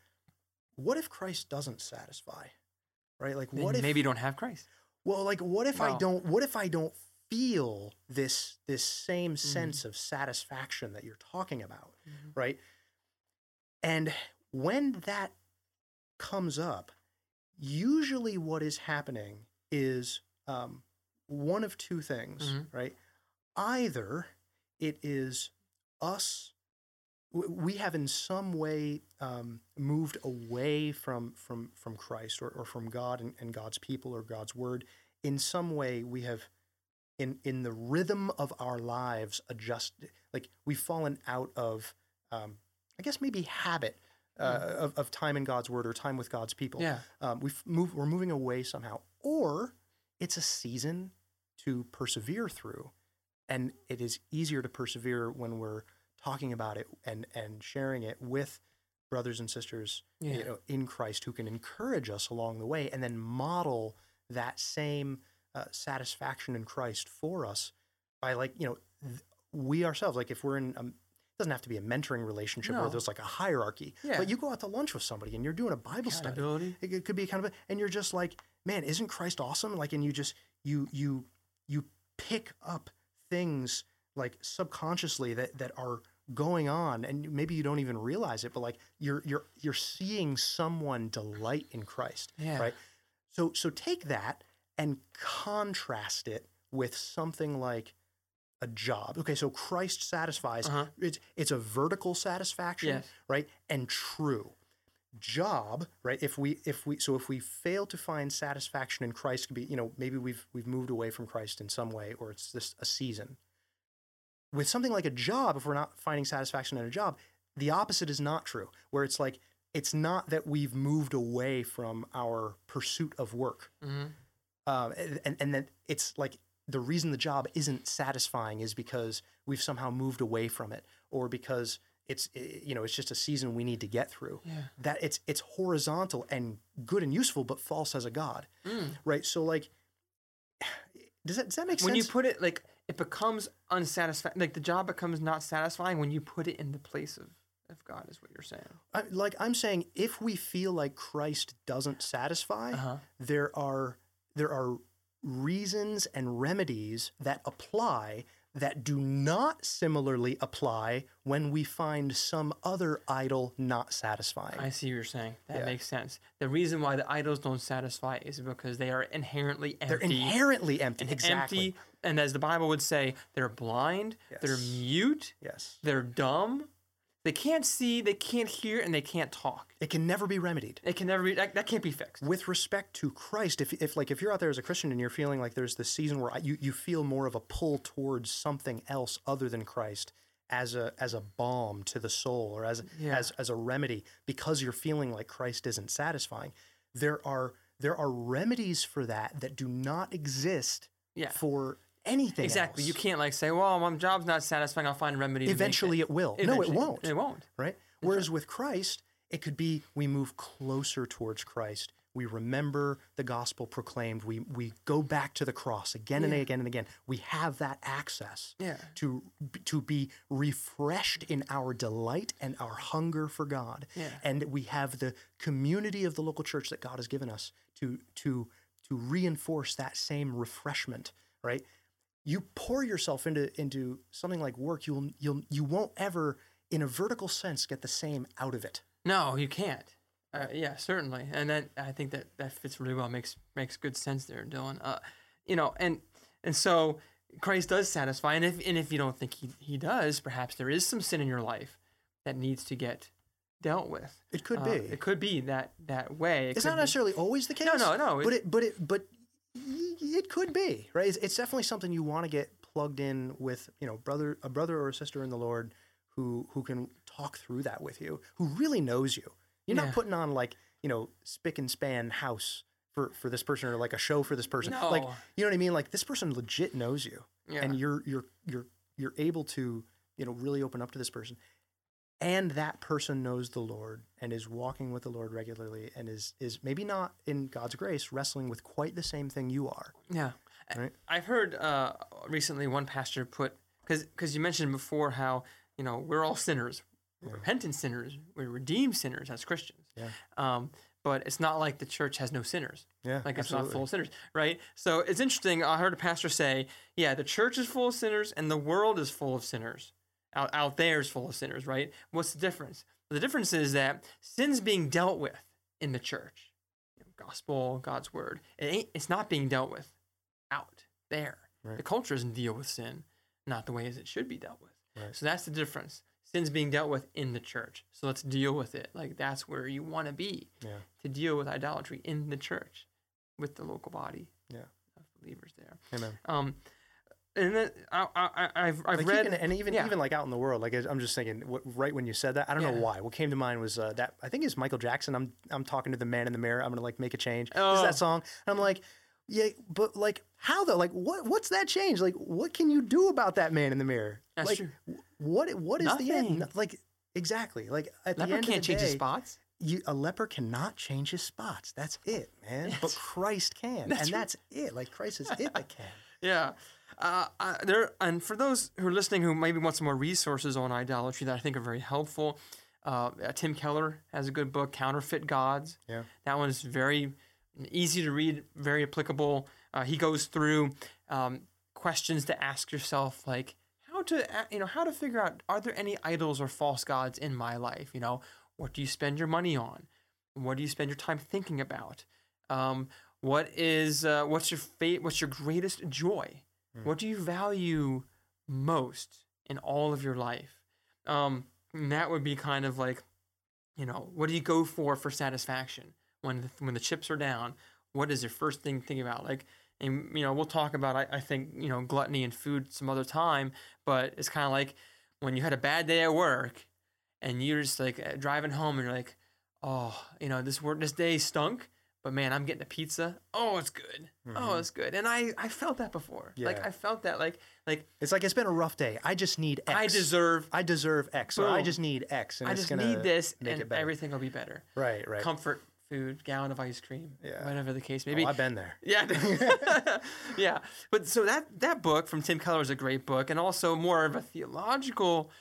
what if Christ doesn't satisfy? Right? Like Then what if maybe you don't have Christ. well, like what if I don't? What if I don't feel this this same sense of satisfaction that you're talking about, right? And when that comes up, usually what is happening is um, one of two things, Mhm. right? Either it is us we have in some way um, moved away from from from Christ or, or from God and, and God's people or God's word. In some way, we have in in the rhythm of our lives adjusted. like we've fallen out of um, I guess maybe habit uh, of, of time in God's word or time with God's people. Yeah. Um, we've moved, we're moving away somehow, or it's a season to persevere through, and it is easier to persevere when we're talking about it and and sharing it with brothers and sisters Yeah. you know, in Christ who can encourage us along the way, and then model that same uh, satisfaction in Christ for us by like you know th- we ourselves like if we're in um, it doesn't have to be a mentoring relationship where there's like a hierarchy Yeah. but you go out to lunch with somebody and you're doing a bible study it, it could be kind of a, and you're just like man isn't christ awesome like and you just you you you pick up things like subconsciously that that are going on and maybe you don't even realize it but like you're you're you're seeing someone delight in Christ Yeah. right so so take that and contrast it with something like a job okay so Christ satisfies Uh-huh. it's it's a vertical satisfaction Yes. right and true job right if we if we so if we fail to find satisfaction in christ could be you know maybe we've we've moved away from christ in some way or it's just a season with something like a job if we're not finding satisfaction in a job the opposite is not true where it's like it's not that we've moved away from our pursuit of work. Hmm um, and and that it's like the reason the job isn't satisfying is because we've somehow moved away from it or because it's you know it's just a season we need to get through. Yeah. that it's it's horizontal and good and useful but false as a god. Mm. right? So like [SIGHS] does that does that make sense When you put it like it becomes unsatisfying, like the job becomes not satisfying when you put it in the place of, of God, is what you're saying. I, like i'm saying if we feel like christ doesn't satisfy Uh-huh. there are there are reasons and remedies that apply that do not similarly apply when we find some other idol not satisfying. I see what you're saying. That Yeah. makes sense. The reason why the idols don't satisfy is because they are inherently empty. They're inherently empty. and exactly. empty, and as the Bible would say, they're blind, yes. they're mute, Yes. they're dumb, they can't see, they can't hear, and they can't talk. It can never be remedied. It can never be that, that can't be fixed. With respect to Christ, if, if like if you're out there as a Christian and you're feeling like there's this season where you, you feel more of a pull towards something else other than Christ as a as a balm to the soul or as Yeah. as as a remedy because you're feeling like Christ isn't satisfying, there are there are remedies for that that do not exist Yeah. for anything Exactly. You can't like say, "Well, my job's not satisfying. I'll find a remedy." Eventually, it will. No, it won't. It won't. right? Whereas with Christ, it could be we move closer towards Christ. We remember the gospel proclaimed. We we go back to the cross again and Yeah. again and again. We have that access Yeah. to to be refreshed in our delight and our hunger for God. Yeah. And we have the community of the local church that God has given us to to to reinforce that same refreshment, right? You pour yourself into into something like work, you'll you'll you won't ever in a vertical sense get the same out of it. No, you can't. Uh, yeah, certainly, and then I think that that fits really well. makes makes good sense there, Dylan. Uh, you know, and and so Christ does satisfy, and if and if you don't think he he does, perhaps there is some sin in your life that needs to get dealt with. It could Uh, be. It could be that that way. It it's not be- necessarily always the case. no, no, no. But it- but it, but it could be right. It's, it's definitely something you want to get plugged in with. You know, brother, a brother or a sister in the Lord who who can talk through that with you, who really knows you. You're Yeah. not putting on like you know spick and span house for for this person or like a show for this person. Like you know what I mean? Like this person legit knows you, Yeah. and you're you're you're you're able to you know really open up to this person and that person knows the Lord and is walking with the Lord regularly and is is maybe not in God's grace wrestling with quite the same thing you are. Yeah. Right. I've heard uh, recently one pastor put because cuz you mentioned before how you know we're all sinners, we're repentant sinners, we're redeemed sinners as Christians. Yeah. Um, but it's not like the church has no sinners. Yeah, Like it's absolutely. not full of sinners, right? So it's interesting. I heard a pastor say, "Yeah, the church is full of sinners, and the world is full of sinners. Out out there is full of sinners, right? What's the difference? The difference is that sin's being dealt with in the church, you know, gospel, God's word. It ain't. It's not being dealt with out there. Right. The culture doesn't deal with sin, not the way as it should be dealt with. Right. So that's the difference. Sin's being dealt with in the church. So let's deal with it. Like that's where you want to be Yeah. to deal with idolatry in the church with the local body Yeah. of believers there. Amen. Um, and then I, I, I've, I've Like read even, and even yeah. even like out in the world, like I'm just thinking, what, right when you said that, I don't know why. What came to mind was uh, that I think it's Michael Jackson. I'm I'm talking to the man in the mirror. I'm gonna like make a change. This is Oh. that song, and I'm like, yeah, but like how though? Like what what's that change? Like what can you do about that man in the mirror? That's like true. what what is the end? Like exactly. Like at leper the end can't of the change day, his spots. you, a leper cannot change his spots. That's it, man. but Christ can, that's and right. that's it. Like Christ is it that can. [LAUGHS] Yeah. Uh, uh, there and for those who are listening who maybe want some more resources on idolatry that I think are very helpful, uh, uh, Tim Keller has a good book, Counterfeit Gods. Yeah. That one is very easy to read, very applicable. Uh, he goes through um, questions to ask yourself, like, how to you know how to figure out are there any idols or false gods in my life? You know, what do you spend your money on? What do you spend your time thinking about? Um, what is uh, what's your fate? What's your greatest joy? What do you value most in all of your life? Um, and that would be kind of like, you know, what do you go for for satisfaction when the, when the chips are down? What is your first thing to think about? Like, and you know, we'll talk about I, I think you know gluttony and food some other time, but it's kind of like when you had a bad day at work and you're just like driving home and you're like, oh, you know, this work this day stunk, but man, I'm getting a pizza. Oh, it's good. Oh, it's good. And I I felt that before. Like I felt that like like It's like it's been a rough day. I just need X. I deserve I deserve X, or I just need X, and I just need this and everything will be better. Right, right. Comfort food, gallon of ice cream, Yeah. whatever the case may Oh. I've been there. [LAUGHS] Yeah, [LAUGHS] yeah. But so that that book from Tim Keller is a great book, and also more of a theological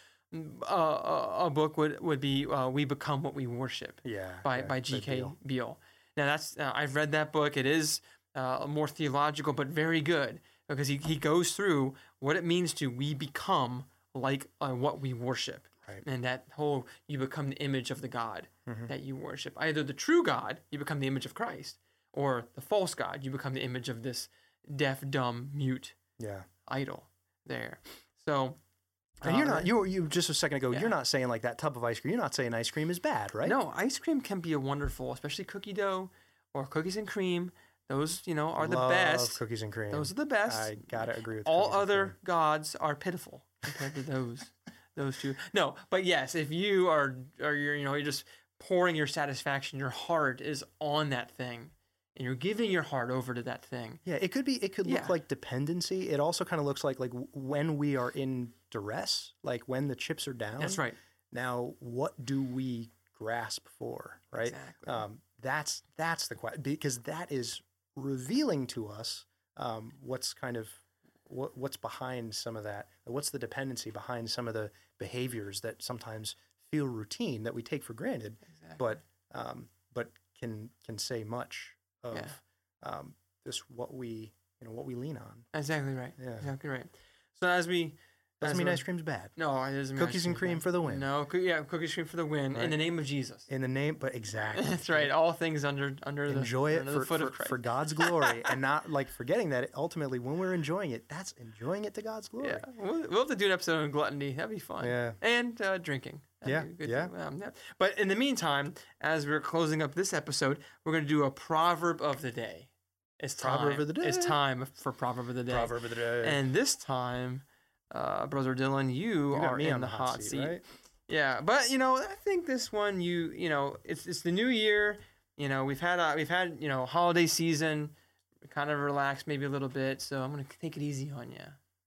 uh, uh, a book would would be uh, "We Become What We Worship" Yeah. by yeah, by G.K. deal. Beale. Now that's uh, I've read that book. It is uh, more theological, but very good because he, he goes through what it means to we become like uh, what we worship, Right. and that whole you become the image of the God Mm-hmm. that you worship. Either the true God, you become the image of Christ, or the false God, you become the image of this deaf, dumb, mute Yeah. idol. There, so. And you're not you you just a second ago. Yeah. You're not saying like that tub of ice cream. You're not saying ice cream is bad, right? No, ice cream can be a wonderful, especially cookie dough or cookies and cream. Those, you know, are the Love best. Cookies and cream. Those are the best. I gotta agree with All other gods are pitiful compared to those [LAUGHS] those two. No, but yes, if you are are you're, you know, you're just pouring your satisfaction, your heart is on that thing and you're giving your heart over to that thing. Yeah, it could be. It could Yeah. look like dependency. It also kind of looks like like when we are in duress, like when the chips are down. That's right. Now, what do we grasp for? Right. Exactly. Um, that's that's the question because that is revealing to us um, what's kind of what, what's behind some of that. What's the dependency behind some of the behaviors that sometimes feel routine that we take for granted, Exactly. but um, but can can say much of Yeah. um, this what we you know what we lean on. Exactly right. Yeah. Exactly right. So as we Doesn't mean ice cream's bad. No, it doesn't mean Cookies ice and cream bad. for the win. No, coo- yeah, cookies and cream for the win in the name of Jesus. In the name, but exactly. [LAUGHS] That's right. All things under under the enjoy it under for, the foot for, of Christ. for God's glory [LAUGHS] and not like forgetting that ultimately when we're enjoying it, that's enjoying it to God's glory. Yeah, we'll, we'll have to do an episode on gluttony. That'd be fun. Yeah. and uh, drinking. That'd Yeah, yeah. Um, yeah. But in the meantime, as we're closing up this episode, we're going to do a proverb of the day. It's time. Proverb of the day. It's time for proverb of the day. Proverb of the day. And this time, uh, brother Dylan, you, you are in on the hot seat. right? Yeah, but you know, I think this one, you you know, it's it's the new year. You know, we've had a, we've had you know holiday season, kind of relaxed maybe a little bit. So I'm gonna take it easy on you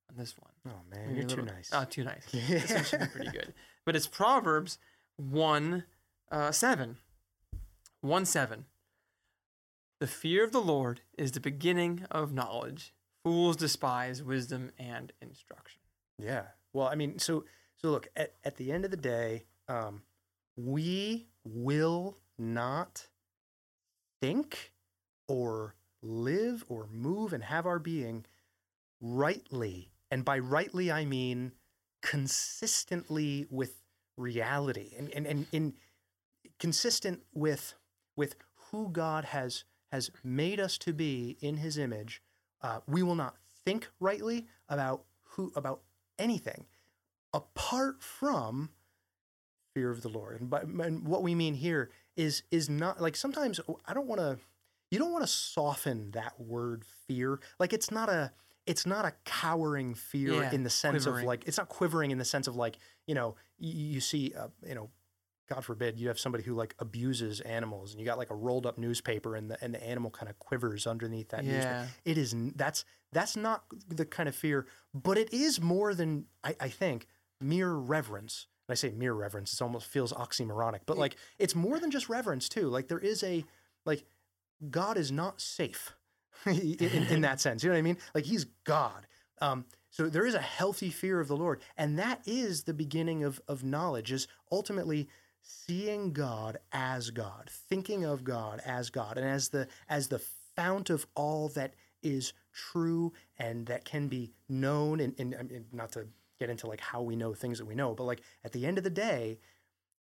on this one. Oh man, Maybe you're a too nice. Oh, too nice. [LAUGHS] This one should be pretty good. But it's Proverbs one uh, seven. One seven. The fear of the Lord is the beginning of knowledge. Fools despise wisdom and instruction. Yeah. Well, I mean, so so look at at the end of the day, um, we will not think or live or move and have our being rightly, and by rightly I mean consistently with reality and and and, and consistent with with who God has has made us to be in His image. Uh, we will not think rightly about who about anything apart from fear of the Lord. And, by, and what we mean here is is not like sometimes I don't want to. You don't want to soften that word fear. Like it's not a it's not a cowering fear Yeah, in the sense quivering. of like it's not quivering in the sense of like you know you, you see uh, you know God forbid you have somebody who like abuses animals and you got like a rolled up newspaper and the and the animal kind of quivers underneath that newspaper. Yeah. It is that's that's not the kind of fear, but it is more than I, I think mere reverence. And I say mere reverence, it almost feels oxymoronic, but like it's more than just reverence too. Like there is a like God is not safe [LAUGHS] in, in, in that sense. You know what I mean? Like he's God. Um, so there is a healthy fear of the Lord, and that is the beginning of of knowledge. Is ultimately seeing God as God, thinking of God as God, and as the as the fount of all that is true and that can be known. And, and, I mean, not to get into like how we know things that we know. But like at the end of the day,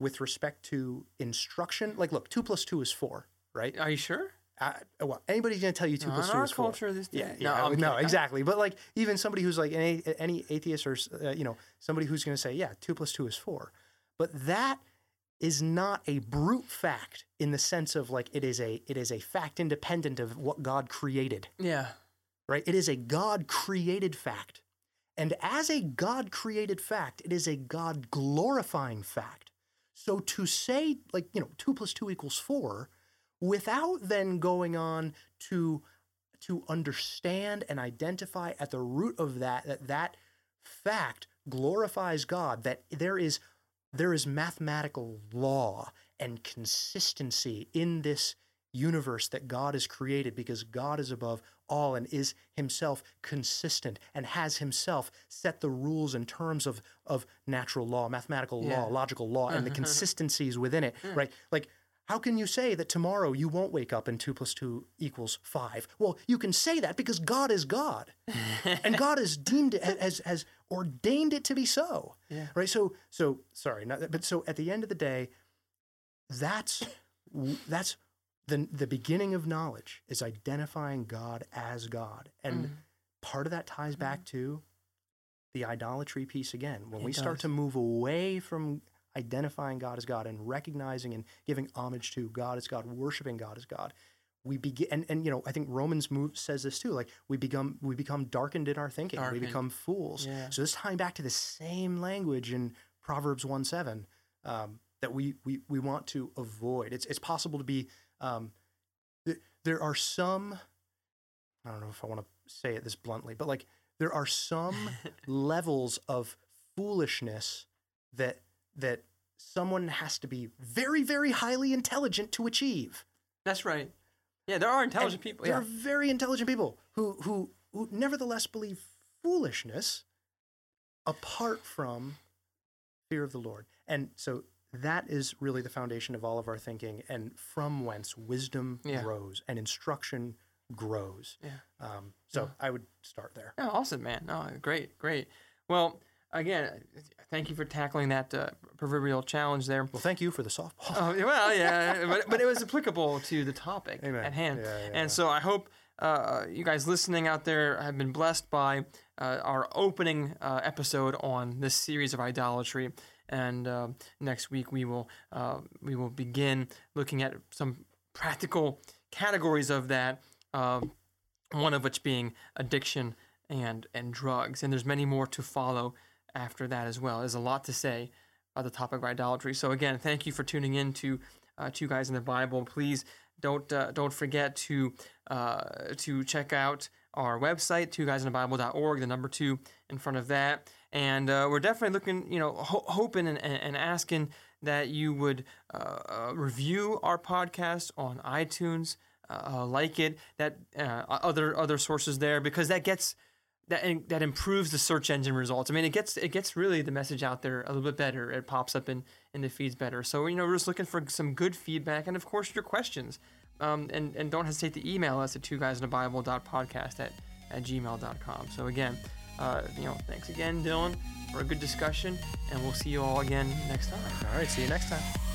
with respect to instruction, like look, two plus two is four, right? Are you sure? Uh, well, anybody's gonna tell you two No, two our is four. culture this day. Yeah, No, yeah, I'm [LAUGHS] no, exactly. But like even somebody who's like any, any atheist or uh, you know somebody who's going to say, yeah, two plus two is four, but that is not a brute fact in the sense of like it is a it is a fact independent of what God created, Yeah. right? It is a God created fact, and as a God created fact, it is a God glorifying fact. So to say like you know two plus two equals four, without then going on to to understand and identify at the root of that that that fact glorifies God that there is there is mathematical law and consistency in this universe that God has created because God is above all and is himself consistent and has himself set the rules and terms of of natural law, mathematical Yeah. law, logical law and the [LAUGHS] consistencies within it, hmm. right? Like how can you say that tomorrow you won't wake up and two plus two equals five? Well, you can say that because God is God, [LAUGHS] and God has deemed it has has ordained it to be so. Yeah. Right. So so sorry, not, but so at the end of the day, that's that's the the beginning of knowledge is identifying God as God, and Mm. part of that ties back to the idolatry piece again. When It we start to move away from identifying God as God and recognizing and giving homage to God as God, worshiping God as God, we begin and, and you know, I think Romans move says this too, like we become we become darkened in our thinking. Darkened. We become fools. Yeah. So this tying back to the same language in Proverbs 1 7 um, that we, we we want to avoid. It's it's possible to be um, th- there are some I don't know if I want to say it this bluntly, but like there are some [LAUGHS] levels of foolishness that that someone has to be very very highly intelligent to achieve. That's right. Yeah, there are intelligent And people. There Yeah. are very intelligent people who who who nevertheless believe foolishness apart from fear of the Lord. And so that is really the foundation of all of our thinking and from whence wisdom Yeah. grows and instruction grows. Yeah. Um, so I would start there. Oh, awesome, man. Oh, great, great. Well, again, thank you for tackling that uh, proverbial challenge there. Well, thank you for the softball. Oh, well, yeah, [LAUGHS] but, but it was applicable to the topic Amen. at hand. Yeah, yeah, and so I hope uh, you guys listening out there have been blessed by uh, our opening uh, episode on this series of idolatry. And uh, next week we will uh, we will begin looking at some practical categories of that. One of which being addiction and and drugs. And there's many more to follow after that as well. There's a lot to say about the topic of idolatry. So again, thank you for tuning in to uh, Two Guys in the Bible. Please don't uh, don't forget to uh, to check out our website, twoguysinthebible.org, the number two in front of that. And uh, we're definitely looking, you know, ho- hoping and, and, asking that you would uh, uh, review our podcast on iTunes, uh, like it, that uh, other other sources there, because that gets that that improves the search engine results. I mean, it gets it gets really the message out there a little bit better. It pops up in in the feeds better. So you know, we're just looking for some good feedback and of course your questions. Um, and and don't hesitate to email us at two guys in the Bible podcast at at gmail.com. So again, uh, you know, thanks again, Dylan, for a good discussion, and we'll see you all again next time. All right, see you next time.